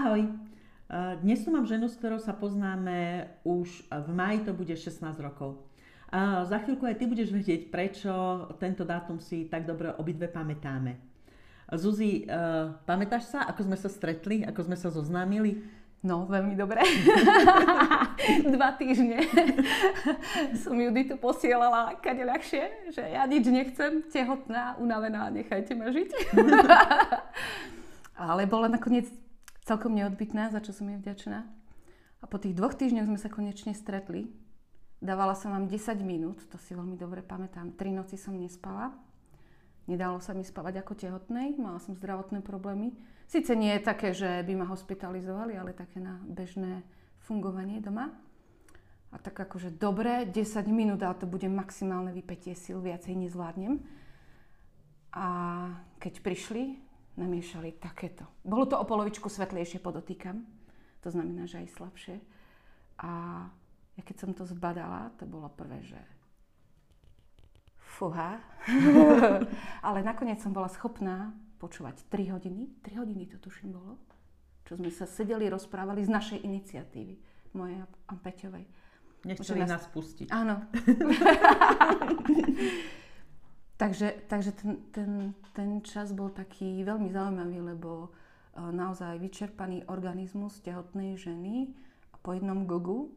Ahoj. Eh, dnes tu mám ženu, s ktorou sa poznáme už v maji, to bude 16 rokov. A za chvíľku aj ty budeš vedieť, prečo tento dátum si tak dobre obidve pamätáme. Zuzi, uh, pamätáš sa, ako sme sa stretli, ako sme sa zoznámili? No, veľmi dobre. Dva týždne som Juditu posielala kade ľahšie, že ja nič nechcem, tehotná, unavená, nechajte ma žiť. Ale bola nakoniec celkom neodbitná, za čo som jej vďačná. A po tých dvoch týždňoch sme sa konečne stretli. Dávala som vám 10 minút, to si veľmi dobre pamätám. Tri noci som nespala. Nedalo sa mi spávať ako tehotnej, mala som zdravotné problémy. Sice nie také, že by ma hospitalizovali, ale také na bežné fungovanie doma. A tak akože dobre, 10 minút, ale to bude maximálne vypetie sil, viacej nezvládnem. A keď prišli, namiešali takéto. Bolo to o polovičku svetlejšie, podotýkam. To znamená, že aj slabšie. A ja keď som to zbadala, to bolo prvé, že fúha. Ale nakoniec som bola schopná počúvať 3 hodiny. 3 hodiny to tuším bolo. Čo sme sa sedeli, rozprávali z našej iniciatívy. Mojej a Peťovej. Nechceli nás... nás pustiť. Áno. Takže, takže ten, ten, ten čas bol taký veľmi zaujímavý, lebo e, naozaj vyčerpaný organizmus tehotnej ženy po jednom gogu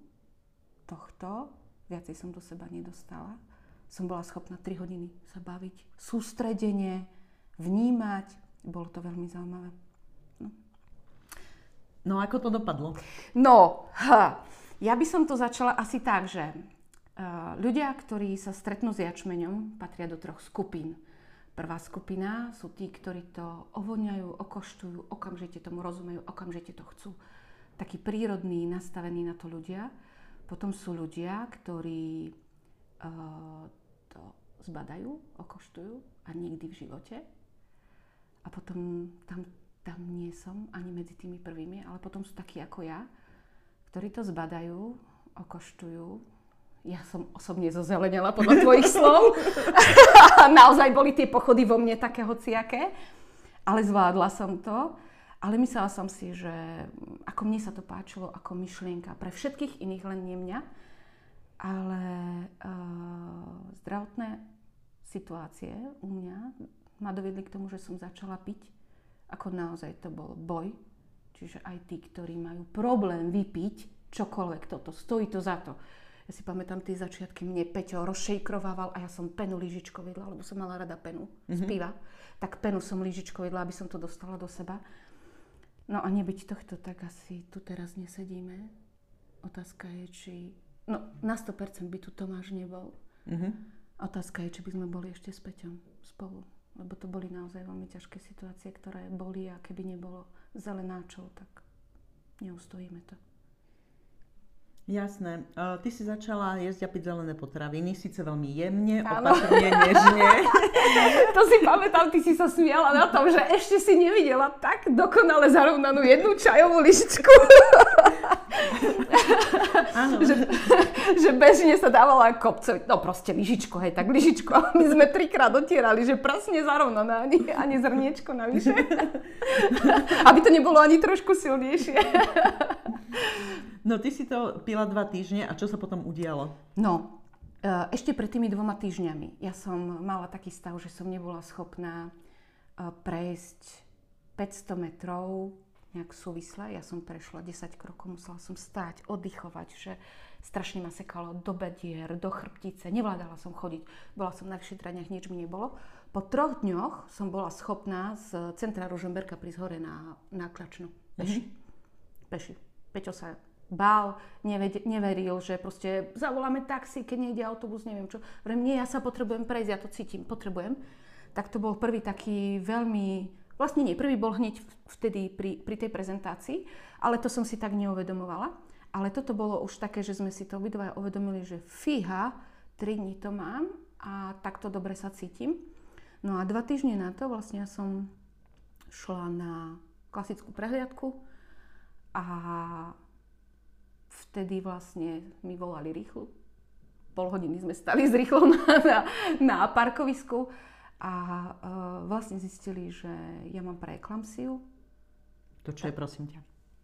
tohto, viacej som do seba nedostala, som bola schopná 3 hodiny sa baviť, sústredenie, vnímať. Bolo to veľmi zaujímavé. No, no ako to dopadlo? No, ha, ja by som to začala asi tak, že Ľudia, ktorí sa stretnú s jačmeňom, patria do troch skupín. Prvá skupina sú tí, ktorí to ovoňajú, okoštujú, okamžite tomu rozumejú, okamžite to chcú. Takí prírodní, nastavení na to ľudia. Potom sú ľudia, ktorí uh, to zbadajú, okoštujú a nikdy v živote. A potom tam, tam nie som ani medzi tými prvými, ale potom sú takí ako ja, ktorí to zbadajú, okoštujú, ja som osobne zozelenela podľa tvojich slov. Naozaj boli tie pochody vo mne také hociaké, ale zvládla som to. Ale myslela som si, že ako mne sa to páčilo, ako myšlienka pre všetkých iných, len nie mňa. Ale uh, zdravotné situácie u mňa ma dovedli k tomu, že som začala piť. Ako naozaj to bol boj. Čiže aj tí, ktorí majú problém vypiť čokoľvek toto, stojí to za to ja si pamätám tie začiatky, mne Peťo rozšejkrovával a ja som penu lyžičkou jedla, lebo som mala rada penu mm-hmm. z mhm. piva. Tak penu som lyžičkou jedla, aby som to dostala do seba. No a nebyť tohto, tak asi tu teraz nesedíme. Otázka je, či... No, na 100% by tu Tomáš nebol. Mm-hmm. Otázka je, či by sme boli ešte s Peťom spolu. Lebo to boli naozaj veľmi ťažké situácie, ktoré boli a keby nebolo zelenáčov, tak neustojíme to. Jasné. Uh, ty si začala jesť a piť zelené potraviny, síce veľmi jemne, ano. opatrne, nežne. to si pamätám, ty si sa smiala na tom, že ešte si nevidela tak dokonale zarovnanú jednu čajovú lyžičku. Že, že bežne sa dávala kopce, no proste lyžičko, hej, tak lyžičko. A my sme trikrát otierali, že presne zarovnaná, ani, ani zrniečko navyše. Aby to nebolo ani trošku silnejšie. No ty si to pila dva týždne a čo sa potom udialo? No, e, ešte pred tými dvoma týždňami ja som mala taký stav, že som nebola schopná e, prejsť 500 metrov nejak súvisle. Ja som prešla 10 krokov, musela som stáť, oddychovať, že strašne ma sekalo do bedier, do chrbtice, nevládala som chodiť, bola som na vyšetraniach, nič mi nebolo. Po troch dňoch som bola schopná z centra Ružomberka prísť hore na, na Klačnu. Peši. Mm-hmm. Peši. Peťo sa bál, neved, neveril, že proste zavoláme taxi, keď nejde autobus, neviem čo. Vrem, nie, ja sa potrebujem prejsť, ja to cítim, potrebujem. Tak to bol prvý taký veľmi, vlastne nie, prvý bol hneď vtedy pri, pri tej prezentácii, ale to som si tak neuvedomovala. Ale toto bolo už také, že sme si to obidva uvedomili, že fíha, tri dní to mám a takto dobre sa cítim. No a dva týždne na to vlastne ja som šla na klasickú prehliadku a vtedy vlastne mi volali rýchlu. Pol hodiny sme stali s rýchlom na, na parkovisku a uh, vlastne zistili, že ja mám preeklamsiu. To čo je, prosím ťa?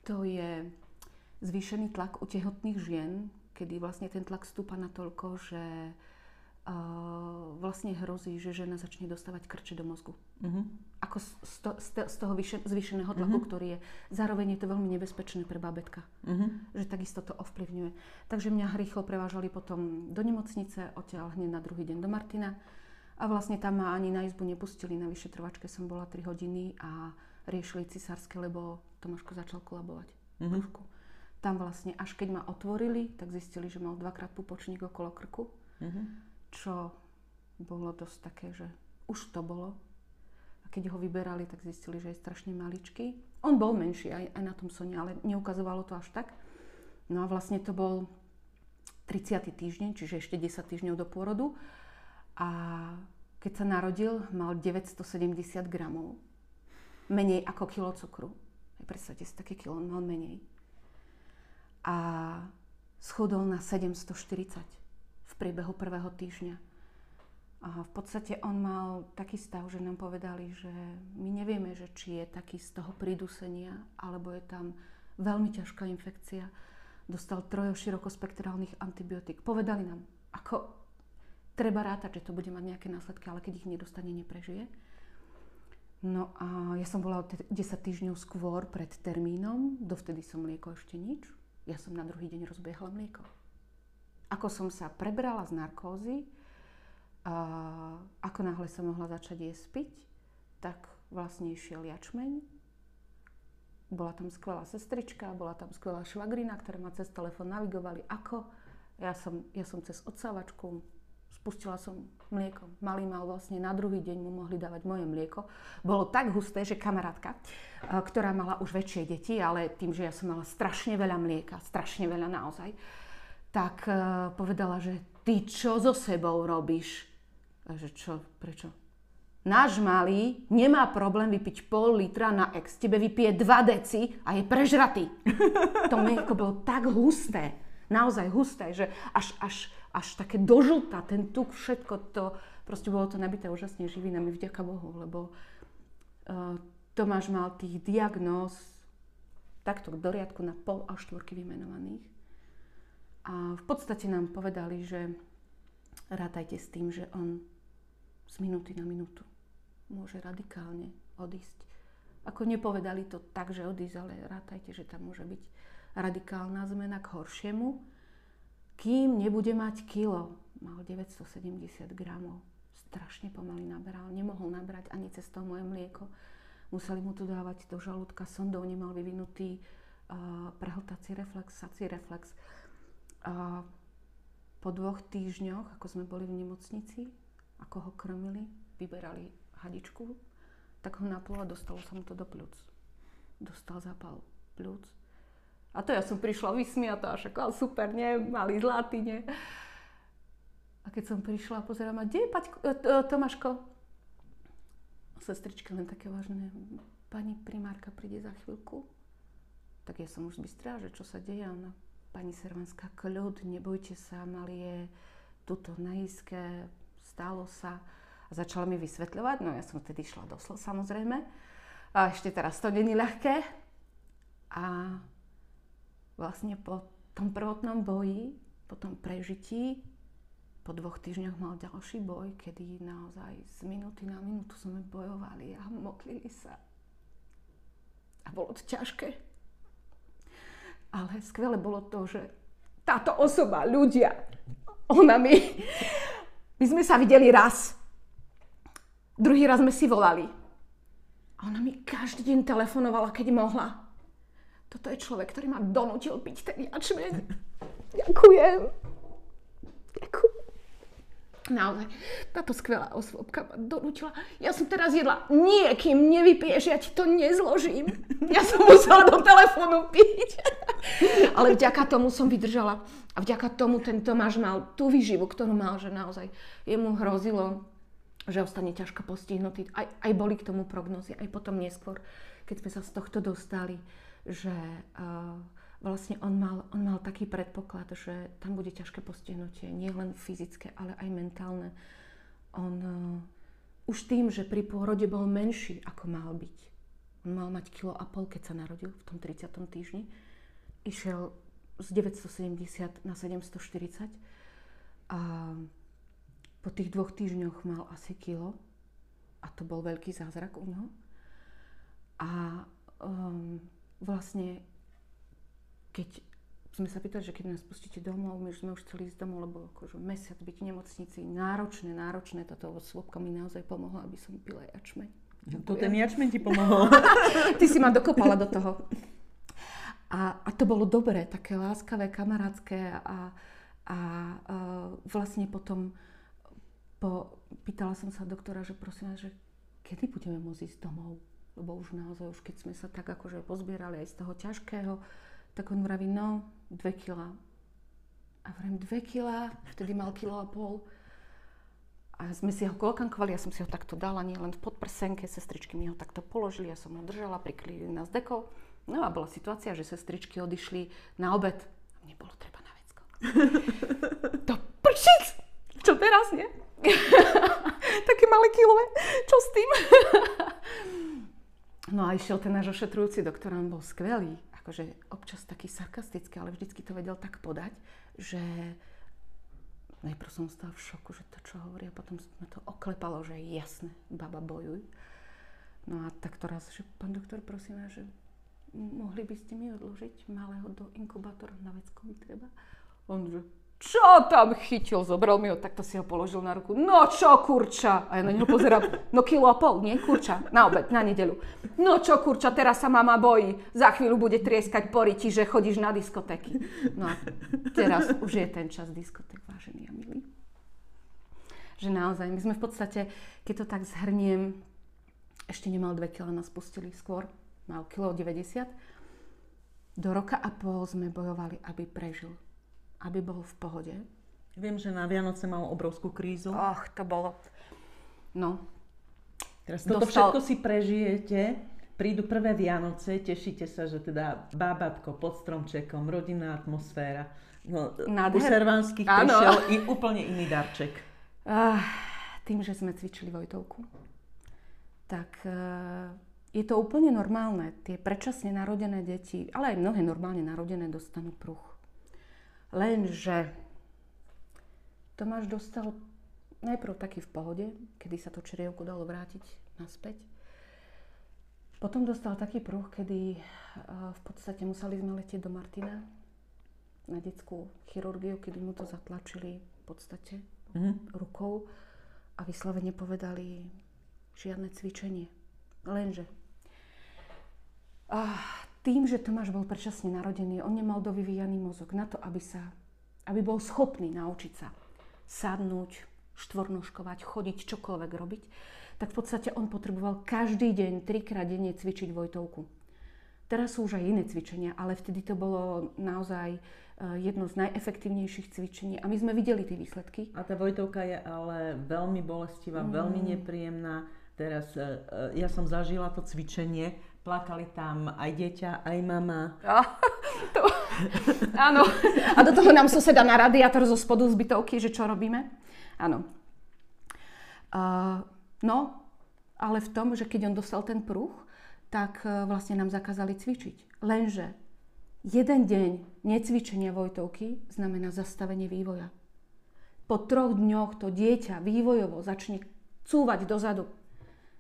to je zvýšený tlak u tehotných žien, kedy vlastne ten tlak stúpa na toľko, že vlastne hrozí, že žena začne dostávať krče do mozgu. Uh-huh. Ako z, to, z toho zvýšeného tlaku, uh-huh. ktorý je. Zároveň je to veľmi nebezpečné pre babetka. Uh-huh. Že takisto to ovplyvňuje. Takže mňa rýchlo prevážali potom do nemocnice, odtiaľ hneď na druhý deň do Martina. A vlastne tam ma ani na izbu nepustili. Na vyšetrovačke som bola 3 hodiny a riešili cisárske, lebo Tomáško začal kolabovať. Uh-huh. Tam vlastne, až keď ma otvorili, tak zistili, že mal dvakrát pupočník okolo krku. Uh-huh čo bolo dosť také, že už to bolo. A keď ho vyberali, tak zistili, že je strašne maličký. On bol menší aj, aj na tom Sone, ale neukazovalo to až tak. No a vlastne to bol 30. týždeň, čiže ešte 10 týždňov do pôrodu. A keď sa narodil, mal 970 gramov. Menej ako kilo cukru. Predstavte si, také kilo on mal menej. A schudol na 740 priebehu prvého týždňa. A v podstate on mal taký stav, že nám povedali, že my nevieme, že či je taký z toho pridusenia, alebo je tam veľmi ťažká infekcia. Dostal trojo širokospektrálnych antibiotík. Povedali nám, ako treba rátať, že to bude mať nejaké následky, ale keď ich nedostane, neprežije. No a ja som bola 10 týždňov skôr pred termínom, dovtedy som mlieko ešte nič. Ja som na druhý deň rozbiehla mlieko. Ako som sa prebrala z narkózy, a ako náhle som mohla začať jesť piť, tak vlastne išiel jačmeň. Bola tam skvelá sestrička, bola tam skvelá švagrina, ktoré ma cez telefón navigovali ako. Ja som, ja som cez odsávačku spustila som mlieko. Malý mal vlastne na druhý deň mu mohli dávať moje mlieko. Bolo tak husté, že kamarátka, ktorá mala už väčšie deti, ale tým, že ja som mala strašne veľa mlieka, strašne veľa naozaj, tak uh, povedala, že ty čo so sebou robíš? A že čo, prečo? Náš malý nemá problém vypiť pol litra na ex. Tebe vypije 2 deci a je prežratý. to mlieko bolo tak husté, naozaj husté, že až, až, až také dožlta, ten tuk, všetko to, proste bolo to nabité úžasne živinami, vďaka Bohu, lebo uh, Tomáš mal tých diagnóz takto do riadku na pol až štvorky vymenovaných. A v podstate nám povedali, že rátajte s tým, že on z minúty na minútu môže radikálne odísť. Ako nepovedali to tak, že odísť, ale rátajte, že tam môže byť radikálna zmena k horšiemu, kým nebude mať kilo. Mal 970 gramov. Strašne pomaly naberal. Nemohol nabrať ani cez to moje mlieko. Museli mu tu dávať do žalúdka sondou, nemal vyvinutý uh, prehltací reflex, sací reflex. A po dvoch týždňoch, ako sme boli v nemocnici, ako ho krmili, vyberali hadičku, tak ho naplo a dostalo sa mu to do pľúc. Dostal zápal pľúc. A to ja som prišla vysmiatá, však super, nie, malý zlatý, nie. A keď som prišla a pozerám, a kde je Paťko, e, e, Tomáško? Sestrička len také vážne, pani primárka príde za chvíľku. Tak ja som už zbystrá, že čo sa deje. Ona pani Servanská, kľud, nebojte sa, mali je tuto na iske, stalo sa. A začala mi vysvetľovať, no ja som vtedy šla do samozrejme. A ešte teraz to není ľahké. A vlastne po tom prvotnom boji, po tom prežití, po dvoch týždňoch mal ďalší boj, kedy naozaj z minúty na minútu sme bojovali a modlili sa. A bolo to ťažké. Ale skvelé bolo to, že táto osoba, ľudia, ona mi... My sme sa videli raz. Druhý raz sme si volali. A ona mi každý deň telefonovala, keď mohla. Toto je človek, ktorý ma donútil piť ten jačmeň. Ďakujem. Ďakujem naozaj, táto skvelá osvobka ma donútila. Ja som teraz jedla, nie, kým nevypiješ, ja ti to nezložím. Ja som musela do telefónu piť. Ale vďaka tomu som vydržala. A vďaka tomu ten Tomáš mal tú výživu, ktorú mal, že naozaj jemu hrozilo, že ostane ťažko postihnutý. Aj, aj boli k tomu prognozy, aj potom neskôr, keď sme sa z tohto dostali, že uh, vlastne on mal, on mal taký predpoklad, že tam bude ťažké postihnutie, nie len fyzické, ale aj mentálne. On uh, už tým, že pri pôrode bol menší, ako mal byť, On mal mať kilo a pol, keď sa narodil v tom 30. týždni. Išiel z 970 na 740 a po tých dvoch týždňoch mal asi kilo a to bol veľký zázrak u neho. A um, vlastne, keď sme sa pýtali, že keď nás pustíte domov, my sme už chceli ísť domov, lebo akože mesiac byť v nemocnici, náročné, náročné, táto svopka mi naozaj pomohla, aby som pila jačmeň. To ten jačmeň ti pomohol. Ty si ma dokopala do toho. A, a to bolo dobré, také láskavé, kamarátske a, a, a vlastne potom po, pýtala som sa doktora, že prosím vás, že kedy budeme môcť ísť domov? Lebo už naozaj, už keď sme sa tak akože pozbierali aj z toho ťažkého, tak on vraví, no, dve kila. A vrem, dve kila, vtedy mal kilo a pol. A sme si ho kolkankovali, ja som si ho takto dala, nie len v podprsenke, sestričky mi ho takto položili, ja som ho držala, prikryli nás dekou. No a bola situácia, že sestričky odišli na obed. A mne bolo treba na vecko. to pršic! Čo teraz, nie? Také malé kilové. Čo s tým? no a išiel ten náš ošetrujúci doktor, on bol skvelý. Akože občas taký sarkastický, ale vždycky to vedel tak podať, že najprv som stala v šoku, že to čo hovorí a potom sme to oklepalo, že jasné, baba bojuj. No a tak to raz, že pán doktor, prosím vás, že mohli by ste mi odložiť malého do inkubátora na vecko mi treba? On že, čo tam chytil, zobral mi ho, takto si ho položil na ruku. No čo, kurča? A ja na neho pozerám, no kilo a pol, nie, kurča, na obed, na nedelu. No čo, kurča, teraz sa mama bojí, za chvíľu bude trieskať po riti, že chodíš na diskotéky. No a teraz už je ten čas diskoték, vážený a milý. Že naozaj, my sme v podstate, keď to tak zhrniem, ešte nemal 2 kg, nás pustili skôr, mal kilo 90. Do roka a pol sme bojovali, aby prežil aby bol v pohode. Viem, že na Vianoce mal obrovskú krízu. Ach, to bolo... No. Teraz toto Dostal... všetko si prežijete, prídu prvé Vianoce, tešíte sa, že teda bábatko pod stromčekom, rodinná atmosféra. No, Nádher. u Servanských prišiel i úplne iný darček. Uh, tým, že sme cvičili Vojtovku, tak uh, je to úplne normálne. Tie predčasne narodené deti, ale aj mnohé normálne narodené dostanú pruch. Lenže Tomáš dostal najprv taký v pohode, kedy sa to črievku dalo vrátiť naspäť. Potom dostal taký pruh, kedy v podstate museli sme letieť do Martina na detskú chirurgiu, kedy mu to zatlačili v podstate mm-hmm. rukou a vyslovene povedali žiadne cvičenie. Lenže ah, tým, že Tomáš bol predčasne narodený, on nemal dovyvíjaný mozog na to, aby, sa, aby bol schopný naučiť sa sadnúť, štvornožkovať, chodiť, čokoľvek robiť, tak v podstate on potreboval každý deň, trikrát denne cvičiť Vojtovku. Teraz sú už aj iné cvičenia, ale vtedy to bolo naozaj e, jedno z najefektívnejších cvičení a my sme videli tie výsledky. A tá Vojtovka je ale veľmi bolestivá, mm. veľmi nepríjemná. Teraz e, e, ja som zažila to cvičenie Plakali tam aj dieťa, aj mama. Ja, to, áno. A do toho nám suseda na radiátor zo spodu z bytovky, že čo robíme. Áno. Uh, no, ale v tom, že keď on dostal ten pruch, tak uh, vlastne nám zakázali cvičiť. Lenže jeden deň necvičenia Vojtovky znamená zastavenie vývoja. Po troch dňoch to dieťa vývojovo začne cúvať dozadu.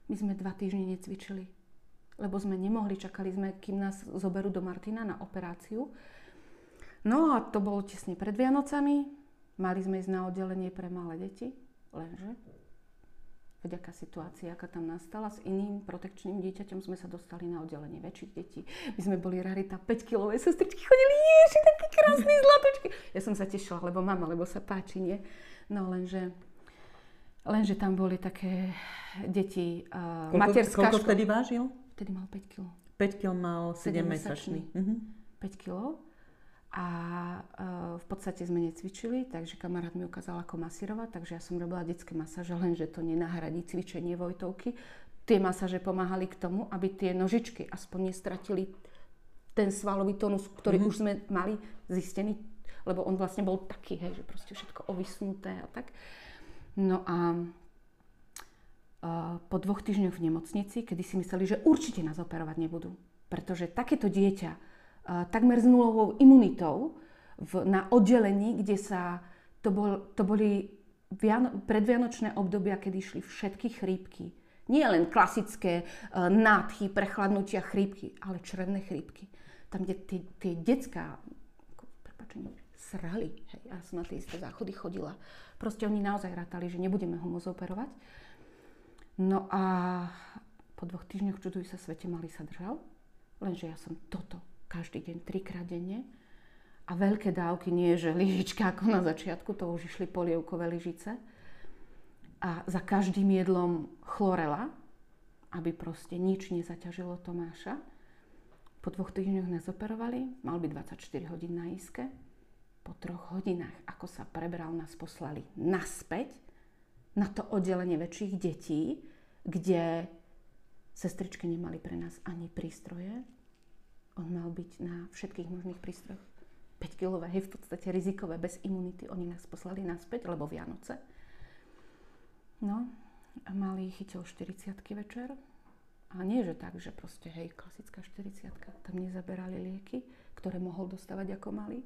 My sme dva týždne necvičili lebo sme nemohli, čakali sme, kým nás zoberú do Martina na operáciu. No a to bolo tesne pred Vianocami. Mali sme ísť na oddelenie pre malé deti, lenže vďaka situácii, aká tam nastala, s iným protekčným dieťaťom sme sa dostali na oddelenie väčších detí. My sme boli rarita 5-kilové sestričky, chodili, ježi, taký krásny zlatočky. Ja som sa tešila, lebo mama, lebo sa páči, nie? No lenže, lenže tam boli také deti, uh, koľko, materská koľko vtedy vážil? Vtedy mal 5 kg. 5 kg mal 7 mesačný. Uh-huh. 5 kg. A uh, v podstate sme necvičili, takže kamarát mi ukázal, ako masírovať, takže ja som robila detské masáže, lenže to nenahradí cvičenie Vojtovky. Tie masáže pomáhali k tomu, aby tie nožičky aspoň nestratili ten svalový tónus, ktorý mm-hmm. už sme mali zistený, lebo on vlastne bol taký, hej, že proste všetko ovisnuté a tak. No a po dvoch týždňoch v nemocnici, kedy si mysleli, že určite nás operovať nebudú. Pretože takéto dieťa takmer s nulovou imunitou v, na oddelení, kde sa, to, bol, to boli viano, predvianočné obdobia, kedy išli všetky chrípky. Nie len klasické uh, nádchy, prechladnutia chrípky, ale črevné chrípky. Tam, kde tie, tie detská, prepáčenie, srali. Hej, ja som na tie isté záchody chodila. Proste oni naozaj rátali, že nebudeme ho môcť operovať. No a po dvoch týždňoch čuduj sa svete mali sa držal. Lenže ja som toto každý deň, trikrát denne. A veľké dávky, nie že lyžička ako na začiatku, to už išli polievkové lyžice. A za každým jedlom chlorela, aby proste nič nezaťažilo Tomáša. Po dvoch týždňoch nás operovali, mal byť 24 hodín na iske. Po troch hodinách, ako sa prebral, nás poslali naspäť na to oddelenie väčších detí, kde sestričky nemali pre nás ani prístroje, on mal byť na všetkých možných prístrojoch. 5 kilové, hej, v podstate rizikové, bez imunity. Oni nás poslali naspäť, lebo Vianoce. No, a mali chytil 40 večer. A nie, že tak, že proste, hej, klasická 40 Tam nezaberali lieky, ktoré mohol dostávať ako mali.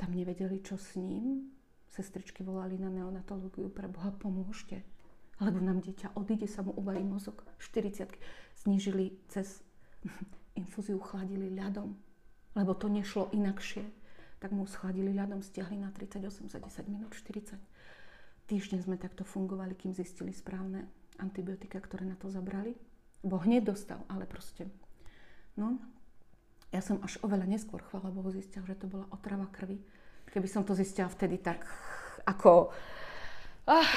Tam nevedeli, čo s ním. Sestričky volali na neonatológiu, pre Boha pomôžte. Lebo nám dieťa odíde, sa mu uvarí mozog. 40 Znížili cez infúziu chladili ľadom, lebo to nešlo inakšie. Tak mu schladili ľadom, stiahli na 38 za 10 minút 40. Týždeň sme takto fungovali, kým zistili správne antibiotika, ktoré na to zabrali. Bo hneď dostal, ale proste. No, ja som až oveľa neskôr, chvála Bohu, zistila, že to bola otrava krvi. Keby som to zistila vtedy tak ako... Ah,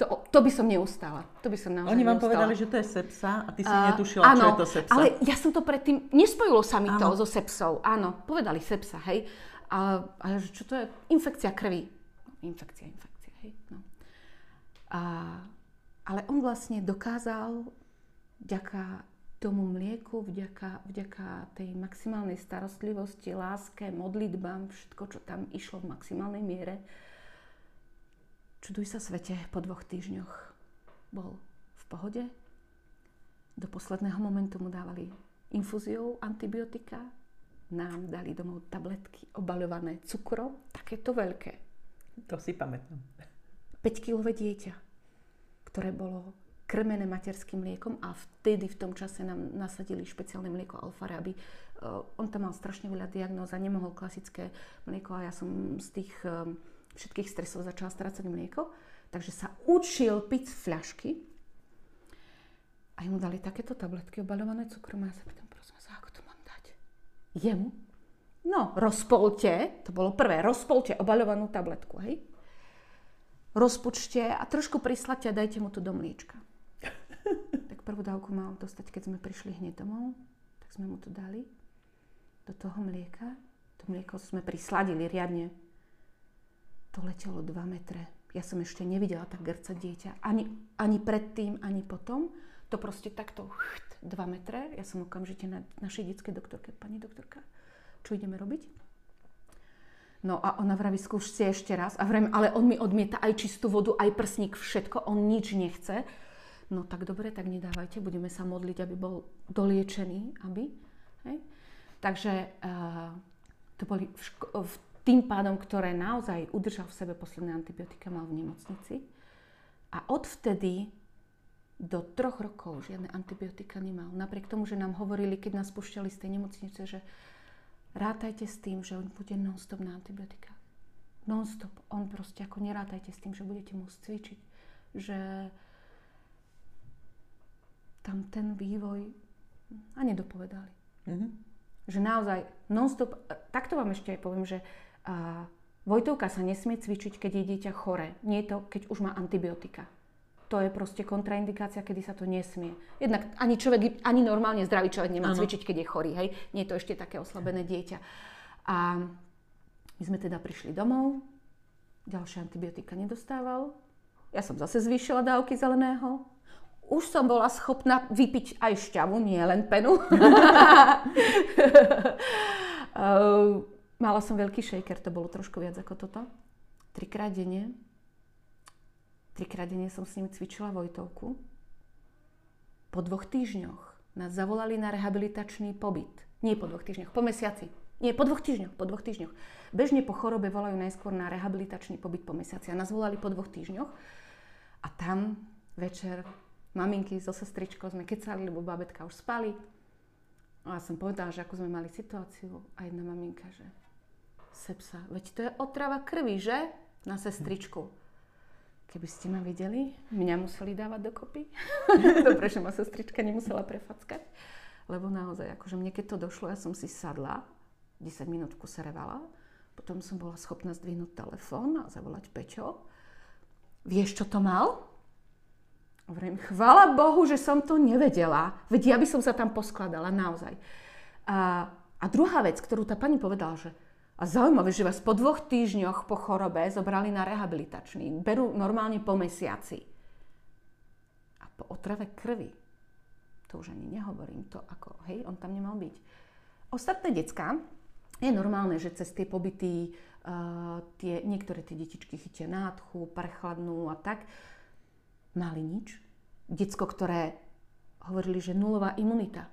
to, to by som neustála. To by som naozaj Oni vám neustala. povedali, že to je sepsa a ty si uh, netušila, áno, čo je to sepsa. ale ja som to predtým, nespojilo sa mi áno. to so sepsou. Áno, povedali sepsa, hej. A, a čo to je? Infekcia krvi. Infekcia, infekcia, hej. No. A, ale on vlastne dokázal vďaka tomu mlieku, vďaka, vďaka tej maximálnej starostlivosti, láske, modlitbám, všetko, čo tam išlo v maximálnej miere, Čuduj sa svete, po dvoch týždňoch bol v pohode. Do posledného momentu mu dávali infúziou antibiotika, nám dali domov tabletky obaľované cukrom, takéto veľké. To si pamätám. 5-kilové dieťa, ktoré bolo krmené materským mliekom a vtedy v tom čase nám nasadili špeciálne mlieko Alfare, aby uh, on tam mal strašne veľa diagnóz a nemohol klasické mlieko a ja som z tých uh, všetkých stresov začala strácať mlieko, takže sa učil piť z fľašky a mu dali takéto tabletky obalované cukrom a ja sa pýtam, prosím sa, ako to mám dať? Jemu? No, rozpolte, to bolo prvé, rozpolte obaľovanú tabletku, hej? Rozpučte a trošku prislate a dajte mu to do mliečka. tak prvú dávku mal dostať, keď sme prišli hneď domov, tak sme mu to dali do toho mlieka. To mlieko sme prisladili riadne to letelo 2 metre. Ja som ešte nevidela tak grca dieťa. Ani, ani predtým, ani potom. To proste takto 2 metre. Ja som okamžite na našej detskej doktorke, pani doktorka, čo ideme robiť? No a ona vraví, skúšte ešte raz. A vrem, ale on mi odmieta aj čistú vodu, aj prsník, všetko. On nič nechce. No tak dobre, tak nedávajte, budeme sa modliť, aby bol doliečený, aby. Hej? Takže uh, to boli v, ško- v tým pádom, ktoré naozaj udržal v sebe posledné antibiotika, mal v nemocnici. A odvtedy do troch rokov žiadne antibiotika nemal. Napriek tomu, že nám hovorili, keď nás pušťali z tej nemocnice, že rátajte s tým, že on bude non-stop na antibiotika. Non-stop. On proste ako nerátajte s tým, že budete môcť cvičiť. Že tam ten vývoj a nedopovedali. Mm-hmm. Že naozaj non-stop, takto vám ešte aj poviem, že a Vojtovka sa nesmie cvičiť, keď je dieťa chore. Nie je to, keď už má antibiotika. To je proste kontraindikácia, kedy sa to nesmie. Jednak ani človek, ani normálne zdravý človek nemá ano. cvičiť, keď je chorý. Hej? Nie je to ešte také oslabené dieťa. A my sme teda prišli domov, ďalšie antibiotika nedostával. Ja som zase zvýšila dávky zeleného. Už som bola schopná vypiť aj šťavu, nie len penu. Mala som veľký shaker, to bolo trošku viac ako toto. Trikrát denne. Trikrát denne som s ním cvičila Vojtovku. Po dvoch týždňoch nás zavolali na rehabilitačný pobyt. Nie po dvoch týždňoch, po mesiaci. Nie, po dvoch týždňoch, po dvoch týždňoch. Bežne po chorobe volajú najskôr na rehabilitačný pobyt po mesiaci. A nás volali po dvoch týždňoch. A tam večer maminky so sestričkou sme kecali, lebo babetka už spali. A som povedala, že ako sme mali situáciu. A jedna maminka, že sepsa, veď to je otrava krvi, že? Na sestričku. Keby ste ma videli, mňa museli dávať dokopy. Dobre, že ma sestrička nemusela prefackať. Lebo naozaj, akože mne keď to došlo, ja som si sadla 10 minút kuse revala. Potom som bola schopná zdvihnúť telefón a zavolať Peťo. Vieš, čo to mal? Hovorím, chvala Bohu, že som to nevedela. Veď ja by som sa tam poskladala, naozaj. A, a druhá vec, ktorú tá pani povedala, že a zaujímavé, že vás po dvoch týždňoch po chorobe zobrali na rehabilitačný. Berú normálne po mesiaci. A po otrave krvi. To už ani nehovorím. To ako, hej, on tam nemal byť. Ostatné decka, je normálne, že cez tie pobyty uh, tie, niektoré tie detičky chytia nádchu, prechladnú a tak. Mali nič. Decko, ktoré hovorili, že nulová imunita.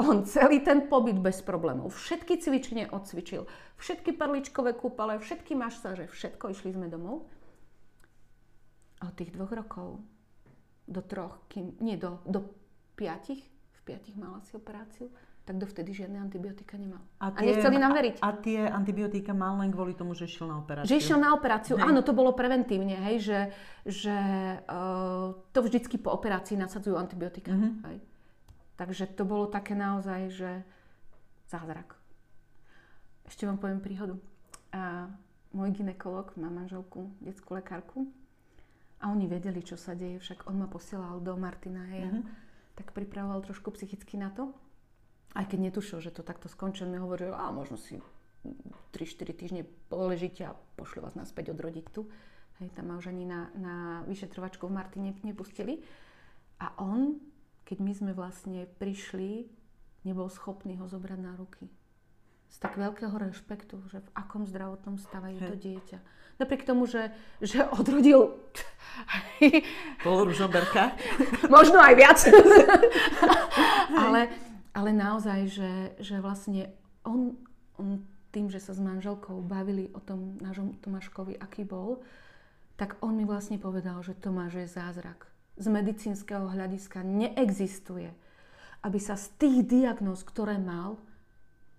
On celý ten pobyt bez problémov, všetky cvičenie odcvičil, všetky perličkové kúpale, všetky masáže, všetko, išli sme domov. A od tých dvoch rokov do troch, kým, nie, do, do piatich, v piatich mal asi operáciu, tak dovtedy žiadne antibiotika nemal. A, tie, a nechceli nám veriť. A, a tie antibiotika mal len kvôli tomu, že išiel na operáciu? Že išiel na operáciu, hej. áno, to bolo preventívne, hej, že, že uh, to vždycky po operácii nasadzujú antibiotika. Mm-hmm. Hej. Takže to bolo také naozaj, že zázrak. Ešte vám poviem príhodu. A môj ginekolog má manželku, detskú lekárku a oni vedeli, čo sa deje, však on ma posielal do Martina, hej, mm-hmm. tak pripravoval trošku psychicky na to aj keď netušil, že to takto skončí, mi hovoril, a možno si 3-4 týždne poležíte a pošli vás naspäť odrodiť tu. Hej, tam ma už ani na, na vyšetrovačku v Martine nepustili. A on, keď my sme vlastne prišli, nebol schopný ho zobrať na ruky. Z tak veľkého rešpektu, že v akom zdravotnom stave je to dieťa. Napriek tomu, že, že odrodil... Pol ružoberka. Možno aj viac. Ale ale naozaj, že, že vlastne on, on tým, že sa s manželkou bavili o tom nášom Tomáškovi, aký bol, tak on mi vlastne povedal, že Tomáš je zázrak. Z medicínskeho hľadiska neexistuje, aby sa z tých diagnóz, ktoré mal,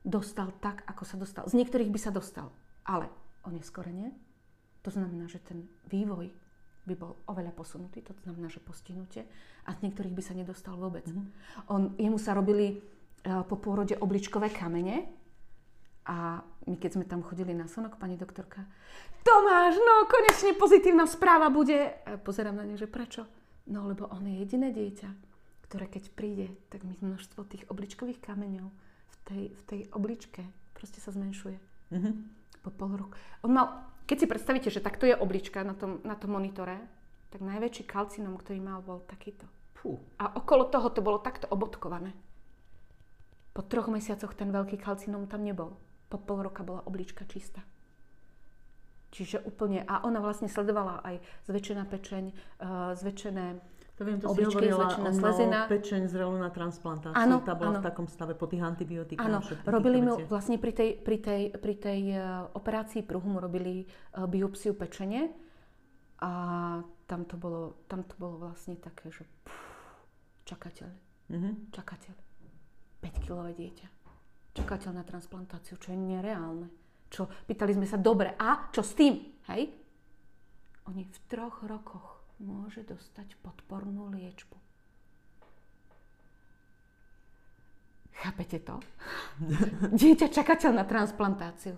dostal tak, ako sa dostal. Z niektorých by sa dostal, ale o neskorene. To znamená, že ten vývoj by bol oveľa posunutý, to znamená, že postihnutie a z niektorých by sa nedostal vôbec. Mm-hmm. On, jemu sa robili uh, po pôrode obličkové kamene a my keď sme tam chodili na sonok, pani doktorka, Tomáš, no konečne pozitívna správa bude. A pozerám na ne, že prečo? No lebo on je jediné dieťa, ktoré keď príde, tak mi množstvo tých obličkových kameňov v tej, v tej obličke proste sa zmenšuje. Mm-hmm. Po pol roku. On mal keď si predstavíte, že takto je oblička na tom, na tom monitore, tak najväčší kalcinom, ktorý mal, bol takýto. Fú. A okolo toho to bolo takto obodkované. Po troch mesiacoch ten veľký kalcinom tam nebol. Po pol roka bola oblička čistá. Čiže úplne, a ona vlastne sledovala aj zväčšená pečeň, uh, zväčšené to viem, to si hovorila, slezina. pečeň zrelú na transplantáciu. Áno, tá bola áno. v takom stave po tých antibiotikách. Áno, robili mu vlastne pri tej, pri tej, pri tej uh, operácii pruhu mu robili uh, biopsiu pečene a tam to bolo, tam to bolo vlastne také, že pff, čakateľ, mm-hmm. čakateľ. 5-kilové dieťa. Čakateľ na transplantáciu, čo je nereálne. Čo, pýtali sme sa, dobre, a čo s tým? Hej? Oni v troch rokoch môže dostať podpornú liečbu. Chápete to? Dieťa čakateľ na transplantáciu.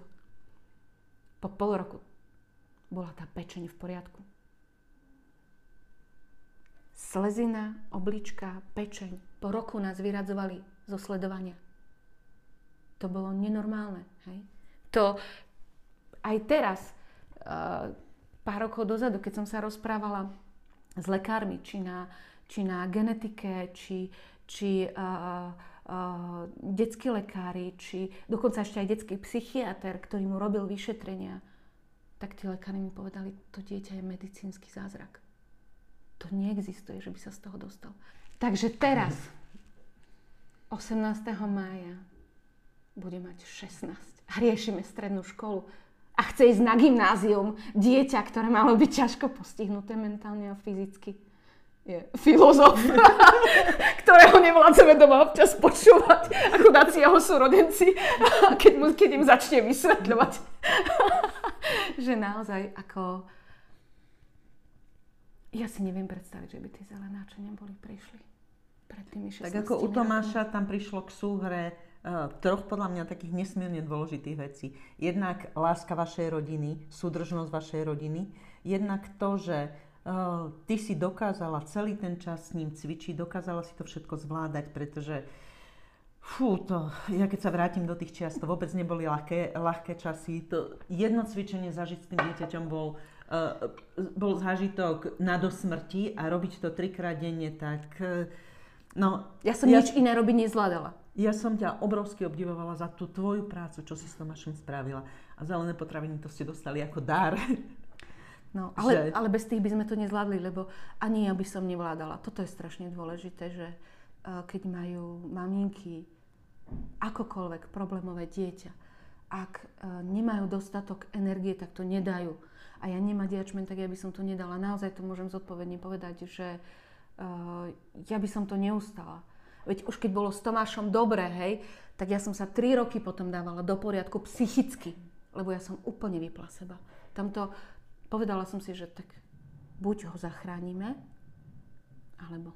Po pol roku bola tá pečeň v poriadku. Slezina, oblička, pečeň. Po roku nás vyradzovali zo sledovania. To bolo nenormálne. Hej? To aj teraz, uh, pár rokov dozadu, keď som sa rozprávala s lekármi, či na, či na genetike, či, či uh, detskí lekári, či dokonca ešte aj detský psychiatr, ktorý mu robil vyšetrenia, tak tí lekári mi povedali, to dieťa je medicínsky zázrak. To neexistuje, že by sa z toho dostal. Takže teraz, 18. mája, bude mať 16 a riešime strednú školu. A chce ísť na gymnázium dieťa, ktoré malo byť ťažko postihnuté mentálne a fyzicky. Je filozof, ktorého nevládzeme doma občas počúvať, ako dáci jeho súrodenci, keď, mu, keď im začne vysvetľovať, že naozaj ako... Ja si neviem predstaviť, že by tí zelenáče neboli prišli. Pred tými 16 Tak ako u Tomáša tam prišlo k súhre troch podľa mňa takých nesmierne dôležitých vecí. Jednak láska vašej rodiny, súdržnosť vašej rodiny. Jednak to, že uh, ty si dokázala celý ten čas s ním cvičiť, dokázala si to všetko zvládať, pretože Fú, to, ja keď sa vrátim do tých čias, to vôbec neboli ľahké, ľahké časy. To jedno cvičenie zažiť s tým dieťaťom bol, uh, bol zážitok na dosmrti a robiť to trikrát denne, tak uh, no... Ja som ja, nič iné robiť nezvládala. Ja som ťa obrovsky obdivovala za tú tvoju prácu, čo si s Tomášom spravila. A zelené potraviny to ste dostali ako dar. No, ale, že... ale bez tých by sme to nezvládli, lebo ani ja by som nevládala. Toto je strašne dôležité, že uh, keď majú maminky akokoľvek problémové dieťa, ak uh, nemajú dostatok energie, tak to nedajú. A ja nemať jačmen, tak ja by som to nedala. Naozaj to môžem zodpovedne povedať, že uh, ja by som to neustala Veď už keď bolo s Tomášom dobré, hej, tak ja som sa 3 roky potom dávala do poriadku psychicky, lebo ja som úplne vypla seba. Tamto povedala som si, že tak buď ho zachránime, alebo.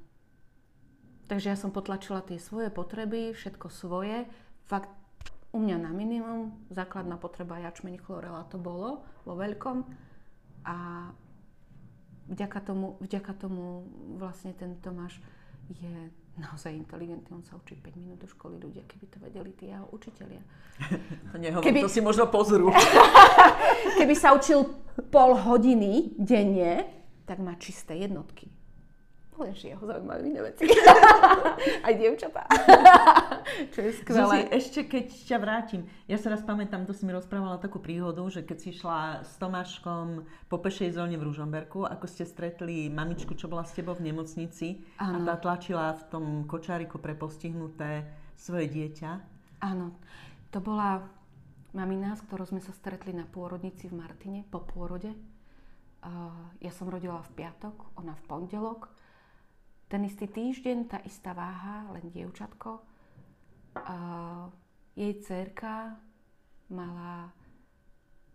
Takže ja som potlačila tie svoje potreby, všetko svoje, fakt u mňa na minimum, základná potreba jačmeň chlorela to bolo vo veľkom a vďaka tomu, vďaka tomu vlastne ten Tomáš je naozaj inteligentný, on sa učí 5 minút do školy ľudia, keby to vedeli tí jeho učitelia. to nehovor, keby, to si možno pozrú. keby sa učil pol hodiny denne, tak má čisté jednotky. Lenže jeho zaujímajú iné veci. Aj dievčatá. Čo je skvelé. Zuzi, ešte keď ťa vrátim. Ja sa raz pamätám, to si mi rozprávala takú príhodu, že keď si šla s Tomáškom po pešej zóne v Ružomberku, ako ste stretli mamičku, čo bola s tebou v nemocnici ano. a tá tlačila v tom kočáriku pre postihnuté svoje dieťa. Áno. To bola mamina, s ktorou sme sa stretli na pôrodnici v Martine po pôrode. Ja som rodila v piatok, ona v pondelok ten istý týždeň, tá istá váha, len dievčatko. A jej dcerka mala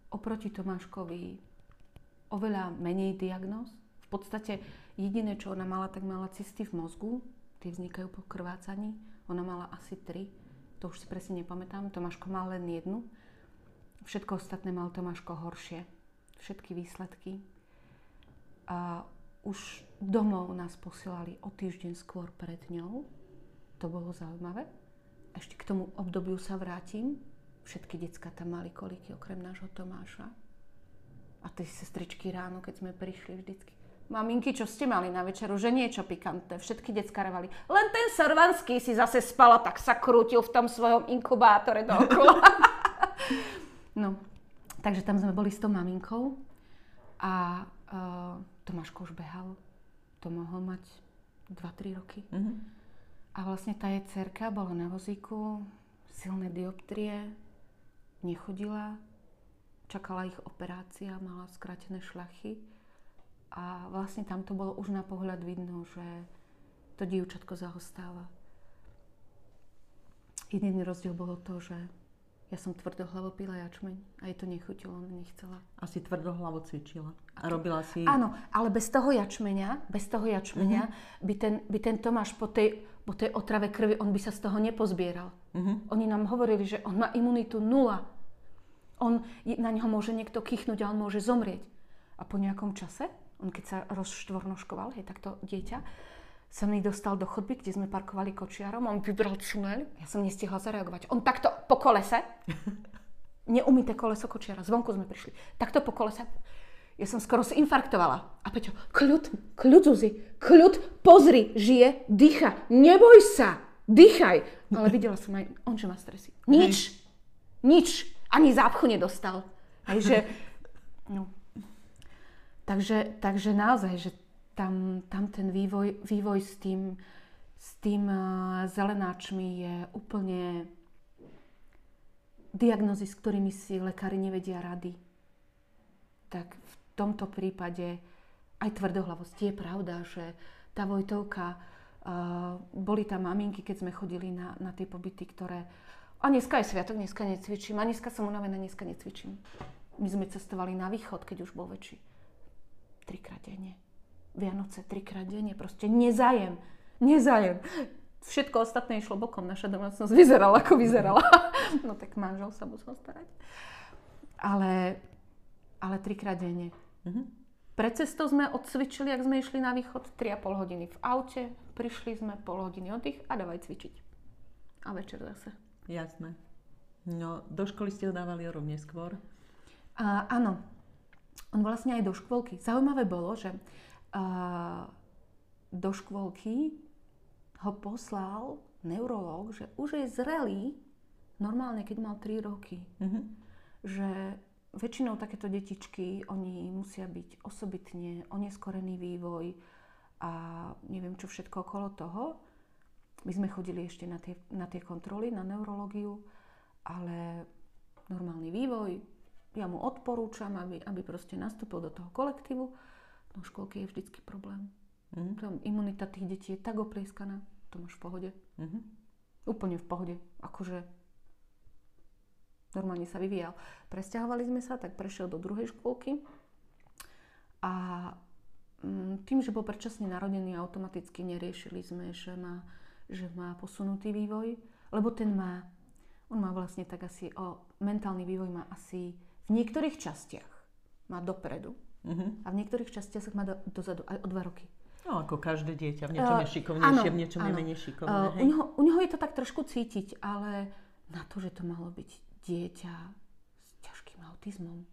oproti Tomáškovi oveľa menej diagnóz. V podstate jediné, čo ona mala, tak mala cysty v mozgu. Tie vznikajú po krvácaní. Ona mala asi tri. To už si presne nepamätám. Tomáško mal len jednu. Všetko ostatné mal Tomáško horšie. Všetky výsledky. A už domov nás posielali o týždeň skôr pred ňou. To bolo zaujímavé. Ešte k tomu obdobiu sa vrátim. Všetky decka tam mali koliky okrem nášho Tomáša. A tie sestričky ráno, keď sme prišli vždycky. Maminky, čo ste mali na večeru? Že niečo pikantné. Všetky decka revali. Len ten Servanský si zase spala, tak sa krútil v tom svojom inkubátore dookola. no, takže tam sme boli s tou maminkou. A uh, Tomáško už behal, to mohol mať 2-3 roky. Mm-hmm. A vlastne tá jej cerka bola na vozíku, silné dioptrie, nechodila, čakala ich operácia, mala skrátené šlachy a vlastne tam to bolo už na pohľad vidno, že to dievčatko zahostáva. Jediný rozdiel bolo to, že ja som tvrdohlavo pila jačmeň a jej to nechutilo, ona nechcela. Asi tvrdohlavo cvičila a robila si... Áno, ale bez toho jačmeňa, bez toho jačmeňa mm-hmm. by, ten, by ten Tomáš po tej, po tej otrave krvi, on by sa z toho nepozbieral. Mm-hmm. Oni nám hovorili, že on má imunitu nula. On, na neho môže niekto kýchnuť a on môže zomrieť. A po nejakom čase, on keď sa rozštvornoškoval, hej, takto dieťa, sa mi dostal do chodby, kde sme parkovali kočiarom, on vybral čumel, ja som nestihla zareagovať. On takto po kolese, neumité koleso kočiara, zvonku sme prišli, takto po kolese, ja som skoro infarktovala. A Peťo, kľud, kľud Zuzi, kľud, pozri, žije, dýcha, neboj sa, dýchaj. Ale videla som aj, on že má stresy. Nič, nič, ani zápchu nedostal. Hej, že No. Takže, takže naozaj, že tam, tam ten vývoj, vývoj s tým, s tým uh, zelenáčmi je úplne diagnozy, s ktorými si lekári nevedia rady. Tak v tomto prípade aj tvrdohlavosť. Je pravda, že tá Vojtovka, uh, boli tam maminky, keď sme chodili na, na tie pobyty, ktoré a dneska je sviatok, dneska necvičím, a dneska som unavená, dneska necvičím. My sme cestovali na východ, keď už bol väčší. Trikrát denne. Vianoce trikrát denne. Proste nezajem. Nezajem. Všetko ostatné išlo bokom. Naša domácnosť vyzerala, ako vyzerala. no tak manžel sa musel starať. Ale, ale trikrát denne. Uh-huh. Pred cestou sme odcvičili, ak sme išli na východ, 3,5 hodiny v aute, prišli sme pol hodiny oddych a dávaj cvičiť. A večer zase. Jasné. No, do školy ste ho dávali o rok neskôr? A, áno. On vlastne aj do škôlky. Zaujímavé bolo, že do škôlky ho poslal neurológ, že už je zrelý, normálne, keď mal 3 roky. Mm-hmm. Že väčšinou takéto detičky, oni musia byť osobitne oneskorený vývoj a neviem čo všetko okolo toho. My sme chodili ešte na tie, na tie kontroly, na neurológiu, ale normálny vývoj, ja mu odporúčam, aby, aby proste nastúpil do toho kolektívu. No v školke je vždycky problém. Mm. Tam imunita tých detí je tak oplieskaná, to máš v pohode. Mm-hmm. Úplne v pohode. Akože normálne sa vyvíjal. Presťahovali sme sa, tak prešiel do druhej škôlky a mm, tým, že bol predčasne narodený, automaticky neriešili sme, že má že má posunutý vývoj, lebo ten má, on má vlastne tak asi o mentálny vývoj má asi v niektorých častiach má dopredu uh-huh. a v niektorých častiach má do, dozadu aj o dva roky. No ako každé dieťa, v niečom uh, je šikovnejšie, v niečom je menej šikovné. Uh, u, neho, u neho je to tak trošku cítiť, ale na to, že to malo byť dieťa s ťažkým autizmom,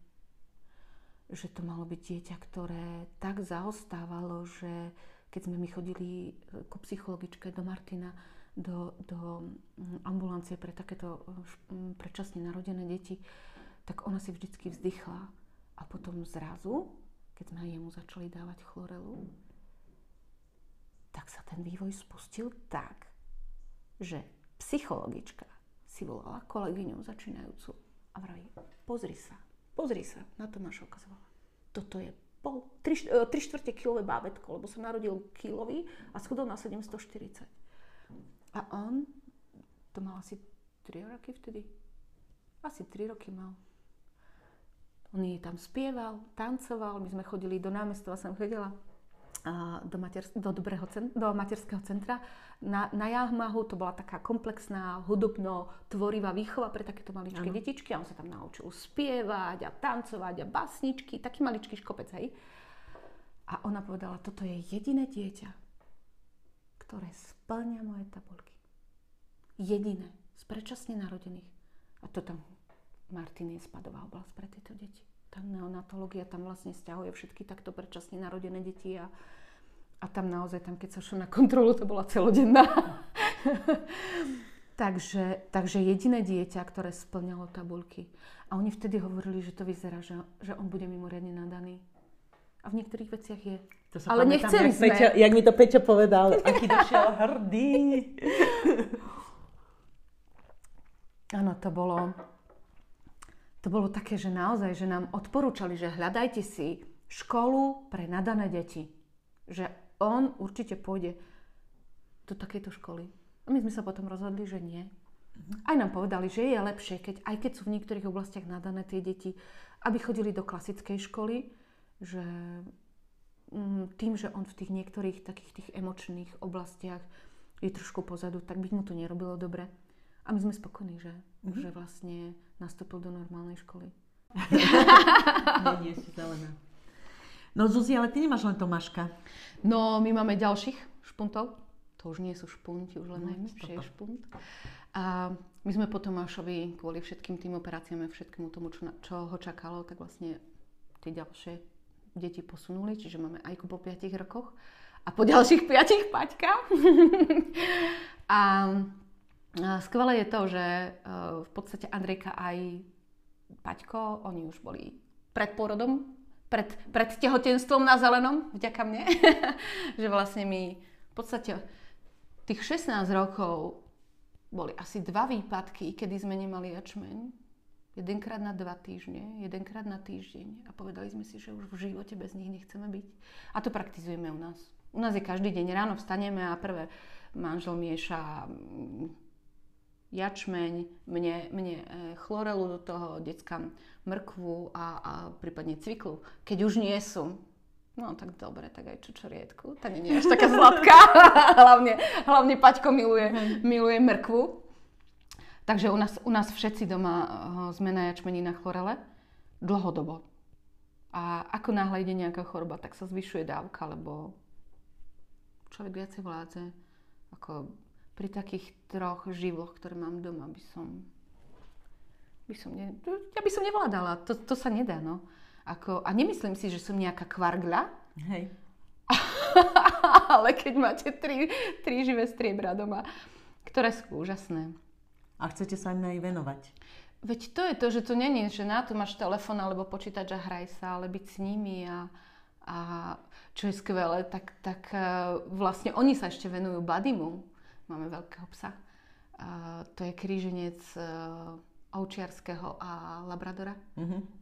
že to malo byť dieťa, ktoré tak zaostávalo, že keď sme my chodili e, ku psychologičke do Martina, do, do mm, ambulancie pre takéto e, predčasne narodené deti, tak ona si vždycky vzdychla. A potom zrazu, keď sme jemu začali dávať chlorelu, tak sa ten vývoj spustil tak, že psychologička si volala kolegyňu začínajúcu a vraví, pozri sa, pozri sa, na to Maša ukazovala. Toto je pol, 3, 3 e, štvrte kilové bábetko, lebo sa narodil kilový a schudol na 740. A on, to mal asi 3 roky vtedy, asi 3 roky mal. On jej tam spieval, tancoval, my sme chodili do námestova, som chodila do, mater, do, dobrého, do materského centra. Na, na Jahmahu to bola taká komplexná, hudobno tvorivá výchova pre takéto maličké ano. detičky a on sa tam naučil spievať a tancovať a basničky, taký maličký škopec, hej. A ona povedala, toto je jediné dieťa, ktoré splňa moje tabulky. Jediné, z predčasne narodených. A to tam Martin je spadová oblasť pre tieto deti tá neonatológia tam vlastne stiahuje všetky takto predčasne narodené deti a, a tam naozaj, tam keď sa šlo na kontrolu, to bola celodenná. takže, takže jediné dieťa, ktoré splňalo tabulky. A oni vtedy hovorili, že to vyzerá, že, že on bude mimoriadne nadaný. A v niektorých veciach je. To sa Ale pamätám, nechceli jak sme. Peťo, jak mi to Peťo povedal, aký došiel hrdý. Áno, to bolo, to bolo také, že naozaj, že nám odporúčali, že hľadajte si školu pre nadané deti. Že on určite pôjde do takejto školy. A my sme sa potom rozhodli, že nie. Aj nám povedali, že je lepšie, keď, aj keď sú v niektorých oblastiach nadané tie deti, aby chodili do klasickej školy, že mm, tým, že on v tých niektorých takých tých emočných oblastiach je trošku pozadu, tak by mu to nerobilo dobre. A my sme spokojní, že, mm-hmm. že vlastne nastúpil do normálnej školy. nie, nie si zelená. No Zuzi, ale ty nemáš len Tomáška. No, my máme ďalších špuntov. To už nie sú špunti, už len no, najmenšie je špunt. A my sme po Tomášovi kvôli všetkým tým operáciám a všetkému tomu, čo, čo ho čakalo, tak vlastne tie ďalšie deti posunuli, čiže máme Ajku po 5 rokoch a po ďalších 5 Paťka. a Skvelé je to, že e, v podstate Andrejka aj Paťko, oni už boli pred porodom, pred, pred tehotenstvom na zelenom, vďaka mne, že vlastne mi v podstate tých 16 rokov boli asi dva výpadky, kedy sme nemali jačmeň. Jedenkrát na dva týždne, jedenkrát na týždeň. A povedali sme si, že už v živote bez nich nechceme byť. A to praktizujeme u nás. U nás je každý deň ráno vstaneme a prvé manžel mieša jačmeň, mne, mne e, chlorelu do toho, deckám mrkvu a, a prípadne cviklu. Keď už nie sú, no tak dobre, tak aj čučoriedku. Tak nie je až taká sladká. hlavne, hlavne Paťko miluje, miluje mrkvu. Takže u nás, u nás všetci doma uh, sme na jačmení na chlorele dlhodobo. A ako náhle ide nejaká choroba, tak sa zvyšuje dávka, lebo človek viacej vládze. Ako pri takých troch živloch, ktoré mám doma, by som... By som ne, ja by som nevládala. To, to sa nedá, no. Ako, a nemyslím si, že som nejaká kvargľa. Hej. ale keď máte tri, tri živé striebra doma, ktoré sú úžasné. A chcete sa im aj venovať. Veď to je to, že to není, že na to máš telefón alebo počítač a hraj sa, ale byť s nimi a, a čo je skvelé, tak, tak uh, vlastne oni sa ešte venujú Badimu. Máme veľkého psa. Uh, to je kríženec uh, ovčiarského a labradora. Mm-hmm.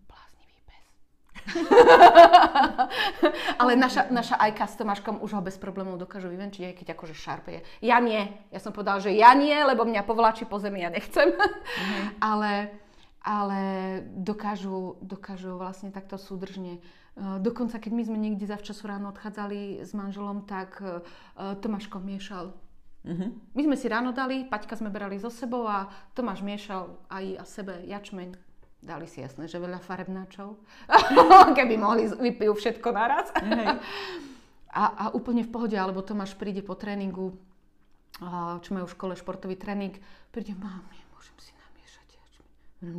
Ale naša, naša Ajka s Tomáškom už ho bez problémov dokážu vyvenčiť, aj keď akože šarpe je. Ja nie. Ja som povedala, že ja nie, lebo mňa povláči po zemi, ja nechcem. Mm-hmm. ale, ale dokážu, dokážu vlastne takto súdržne. E, dokonca, keď my sme niekde za včasu ráno odchádzali s manželom, tak uh, Tomáško miešal Mm-hmm. My sme si ráno dali, Paťka sme brali so sebou a Tomáš miešal aj a sebe jačmeň Dali si jasné, že veľa farebnáčov. Keby mohli, vypijú všetko naraz. a, a úplne v pohode, alebo Tomáš príde po tréningu, čo majú v škole športový tréning, príde, mám, môžem si namiešať.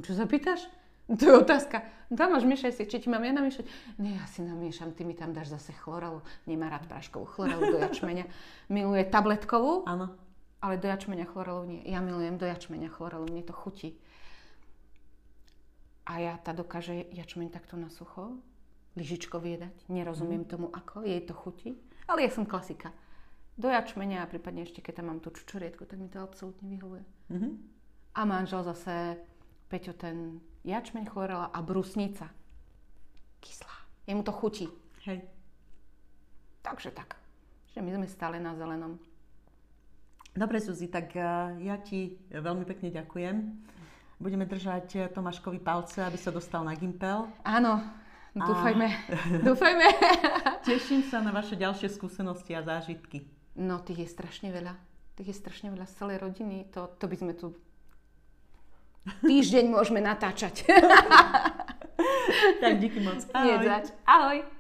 Čo sa pýtaš? To je otázka. Tomáš, miešaj si, či ti mám ja namiešať? Nie, ja si namiešam, ty mi tam dáš zase chlorelu. Nemá rád práškovú chlorelu do jačmeňa. Miluje tabletkovú, Áno. ale do jačmeňa chlorelu nie. Ja milujem do jačmeňa chlorelu, mne to chutí a ja tá dokáže jačmeň takto na sucho, lyžičko viedať. Nerozumiem mm. tomu ako, jej to chutí, ale ja som klasika. Do jačmeňa a prípadne ešte keď tam mám tú čučoriedku, tak mi to absolútne vyhovuje. Mm-hmm. A manžel zase, Peťo, ten jačmeň chorela a brusnica. Kyslá. Jemu to chutí. Hej. Takže tak. Že my sme stále na zelenom. Dobre, Suzi, tak ja ti veľmi pekne ďakujem. Budeme držať eh, Tomáškovi palce, aby sa dostal na Gimpel. Áno, dúfajme. A... dúfajme. Teším sa na vaše ďalšie skúsenosti a zážitky. No, tých je strašne veľa. Tých je strašne veľa z celej rodiny. To, to by sme tu týždeň môžeme natáčať. tak díky moc. Ahoj. Ahoj.